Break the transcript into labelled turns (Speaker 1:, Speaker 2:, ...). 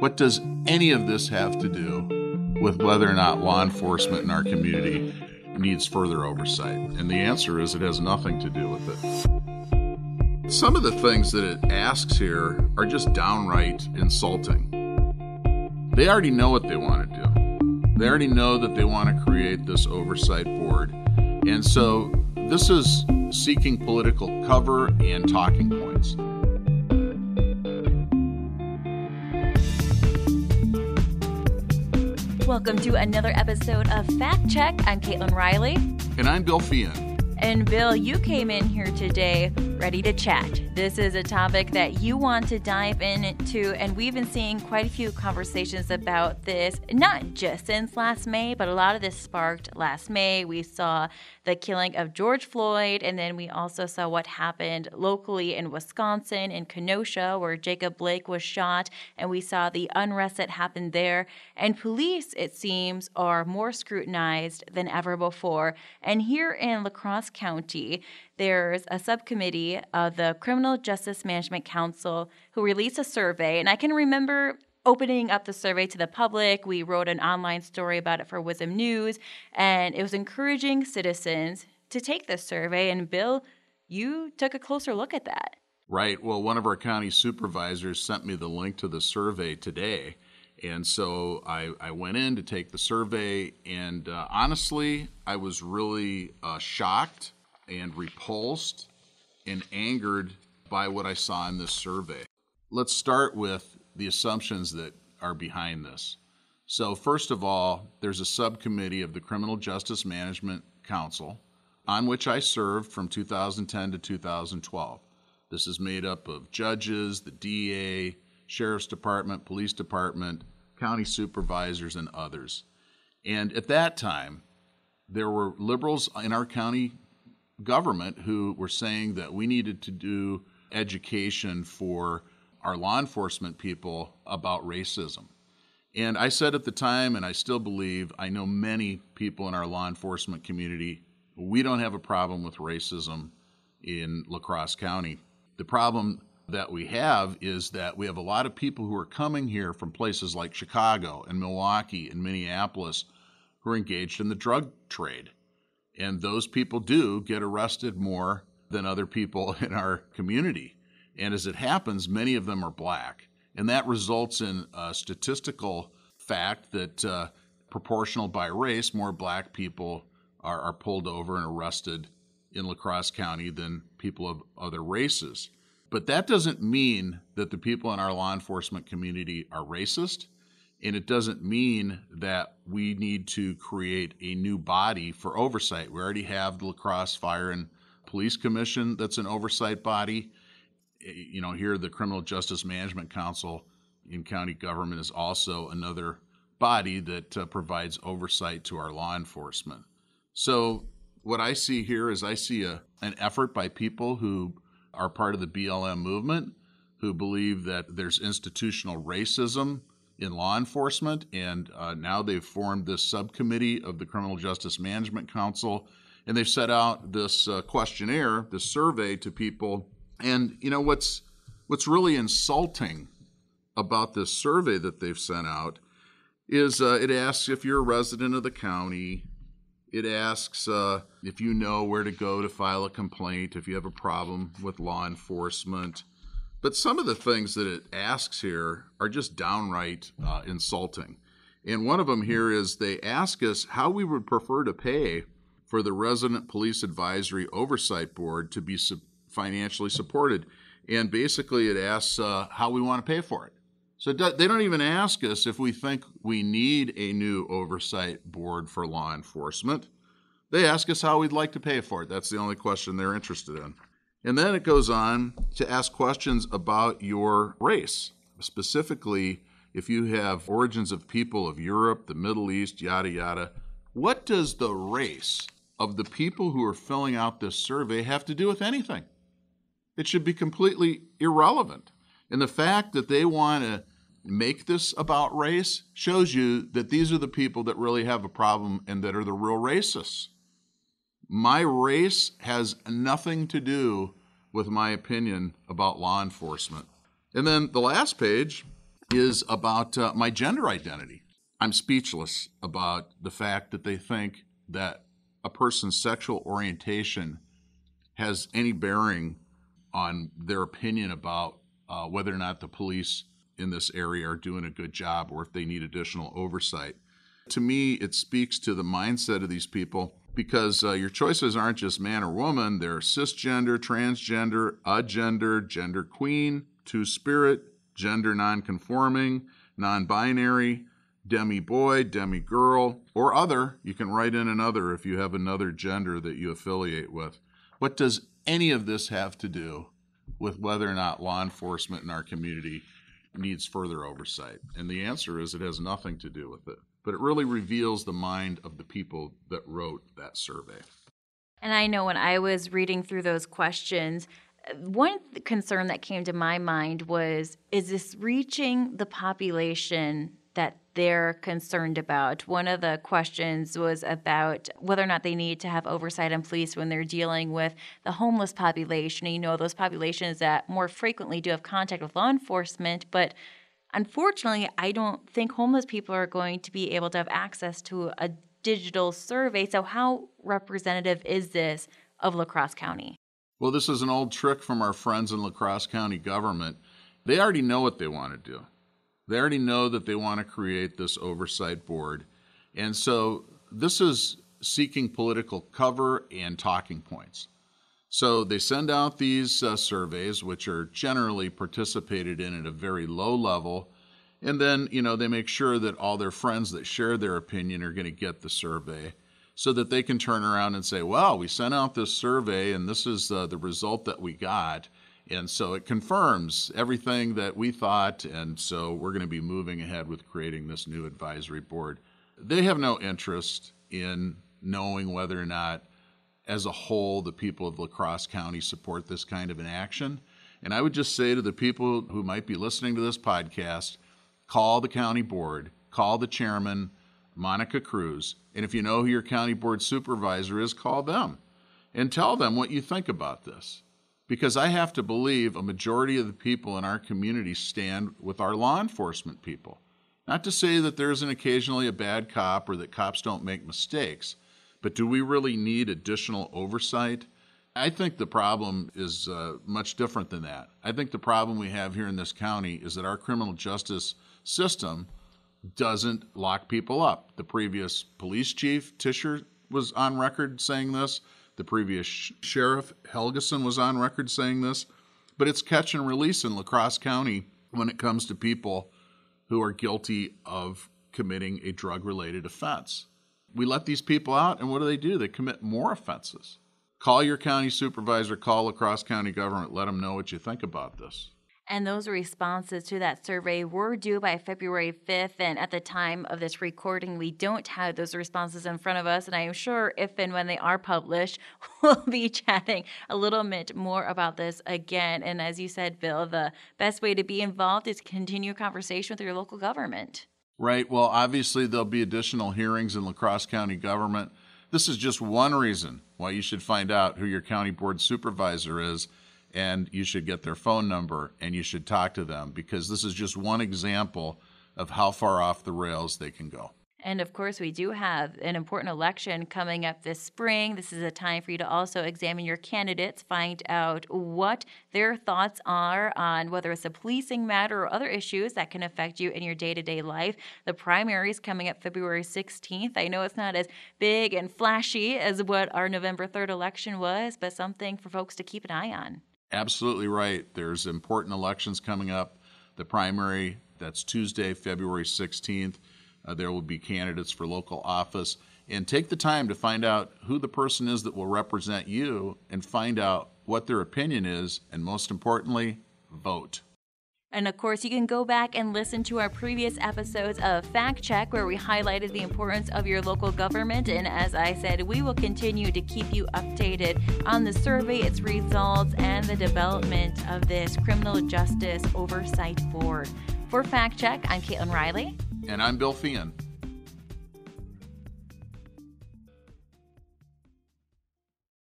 Speaker 1: What does any of this have to do with whether or not law enforcement in our community needs further oversight? And the answer is it has nothing to do with it. Some of the things that it asks here are just downright insulting. They already know what they want to do. They already know that they want to create this oversight board. And so this is seeking political cover and talking
Speaker 2: Welcome to another episode of Fact Check. I'm Caitlin Riley.
Speaker 1: And I'm Bill Feehan.
Speaker 2: And Bill, you came in here today ready to chat. This is a topic that you want to dive into, and we've been seeing quite a few conversations about this, not just since last May, but a lot of this sparked last May. We saw the killing of George Floyd, and then we also saw what happened locally in Wisconsin, in Kenosha, where Jacob Blake was shot, and we saw the unrest that happened there. And police, it seems, are more scrutinized than ever before. And here in La Crosse County, there's a subcommittee of the Criminal Justice Management Council who released a survey. And I can remember opening up the survey to the public. We wrote an online story about it for WIZM News, and it was encouraging citizens to take this survey. And Bill, you took a closer look at that.
Speaker 1: Right. Well, one of our county supervisors sent me the link to the survey today. And so I, I went in to take the survey, and uh, honestly, I was really uh, shocked and repulsed and angered by what I saw in this survey. Let's start with the assumptions that are behind this. So, first of all, there's a subcommittee of the Criminal Justice Management Council on which I served from 2010 to 2012. This is made up of judges, the DA, Sheriff's Department, Police Department, county supervisors, and others. And at that time, there were liberals in our county government who were saying that we needed to do education for our law enforcement people about racism. And I said at the time, and I still believe, I know many people in our law enforcement community, we don't have a problem with racism in La Crosse County. The problem that we have is that we have a lot of people who are coming here from places like Chicago and Milwaukee and Minneapolis who are engaged in the drug trade. And those people do get arrested more than other people in our community. And as it happens, many of them are black. And that results in a statistical fact that uh, proportional by race, more black people are, are pulled over and arrested in La Crosse County than people of other races. But that doesn't mean that the people in our law enforcement community are racist. And it doesn't mean that we need to create a new body for oversight. We already have the La Crosse Fire and Police Commission that's an oversight body. You know, here the Criminal Justice Management Council in county government is also another body that uh, provides oversight to our law enforcement. So, what I see here is I see a, an effort by people who are part of the BLM movement, who believe that there's institutional racism in law enforcement, and uh, now they've formed this subcommittee of the Criminal Justice Management Council, and they've set out this uh, questionnaire, this survey to people. And you know what's what's really insulting about this survey that they've sent out is uh, it asks if you're a resident of the county. It asks uh, if you know where to go to file a complaint if you have a problem with law enforcement. But some of the things that it asks here are just downright uh, insulting. And one of them here is they ask us how we would prefer to pay for the Resident Police Advisory Oversight Board to be su- financially supported. And basically, it asks uh, how we want to pay for it. So they don't even ask us if we think we need a new oversight board for law enforcement. They ask us how we'd like to pay for it. That's the only question they're interested in. And then it goes on to ask questions about your race, specifically if you have origins of people of Europe, the Middle East, yada, yada. What does the race of the people who are filling out this survey have to do with anything? It should be completely irrelevant. And the fact that they want to make this about race shows you that these are the people that really have a problem and that are the real racists. My race has nothing to do with my opinion about law enforcement. And then the last page is about uh, my gender identity. I'm speechless about the fact that they think that a person's sexual orientation has any bearing on their opinion about uh, whether or not the police in this area are doing a good job or if they need additional oversight. To me, it speaks to the mindset of these people because uh, your choices aren't just man or woman, they're cisgender, transgender, agender, genderqueer, two spirit, gender nonconforming, non binary, demi boy, demi girl, or other. You can write in another if you have another gender that you affiliate with. What does any of this have to do with whether or not law enforcement in our community needs further oversight? And the answer is it has nothing to do with it. But it really reveals the mind of the people that wrote that survey.
Speaker 2: And I know when I was reading through those questions, one concern that came to my mind was is this reaching the population that they're concerned about. One of the questions was about whether or not they need to have oversight on police when they're dealing with the homeless population. You know, those populations that more frequently do have contact with law enforcement, but unfortunately, I don't think homeless people are going to be able to have access to a digital survey. So, how representative is this of La Crosse County?
Speaker 1: Well, this is an old trick from our friends in La Crosse County government. They already know what they want to do. They already know that they want to create this oversight board. And so this is seeking political cover and talking points. So they send out these uh, surveys, which are generally participated in at a very low level. And then, you know, they make sure that all their friends that share their opinion are going to get the survey so that they can turn around and say, well, we sent out this survey and this is uh, the result that we got. And so it confirms everything that we thought. And so we're going to be moving ahead with creating this new advisory board. They have no interest in knowing whether or not, as a whole, the people of La Crosse County support this kind of an action. And I would just say to the people who might be listening to this podcast call the county board, call the chairman, Monica Kruse. And if you know who your county board supervisor is, call them and tell them what you think about this because I have to believe a majority of the people in our community stand with our law enforcement people. Not to say that there isn't occasionally a bad cop or that cops don't make mistakes, but do we really need additional oversight? I think the problem is uh, much different than that. I think the problem we have here in this county is that our criminal justice system doesn't lock people up. The previous police chief, Tischer, was on record saying this. The previous sh- sheriff, Helgeson, was on record saying this, but it's catch and release in La Crosse County when it comes to people who are guilty of committing a drug related offense. We let these people out, and what do they do? They commit more offenses. Call your county supervisor, call La Crosse County government, let them know what you think about this.
Speaker 2: And those responses to that survey were due by February 5th. And at the time of this recording, we don't have those responses in front of us. And I am sure if and when they are published, we'll be chatting a little bit more about this again. And as you said, Bill, the best way to be involved is continue conversation with your local government.
Speaker 1: Right. Well, obviously, there'll be additional hearings in La Crosse County government. This is just one reason why you should find out who your county board supervisor is and you should get their phone number and you should talk to them because this is just one example of how far off the rails they can go.
Speaker 2: And of course, we do have an important election coming up this spring. This is a time for you to also examine your candidates, find out what their thoughts are on whether it's a policing matter or other issues that can affect you in your day to day life. The primary is coming up February 16th. I know it's not as big and flashy as what our November 3rd election was, but something for folks to keep an eye on.
Speaker 1: Absolutely right. There's important elections coming up. The primary, that's Tuesday, February 16th. Uh, there will be candidates for local office. And take the time to find out who the person is that will represent you and find out what their opinion is. And most importantly, vote.
Speaker 2: And of course, you can go back and listen to our previous episodes of Fact Check, where we highlighted the importance of your local government. And as I said, we will continue to keep you updated on the survey, its results, and the development of this Criminal Justice Oversight Board. For Fact Check, I'm Caitlin Riley.
Speaker 1: And I'm Bill Feehan.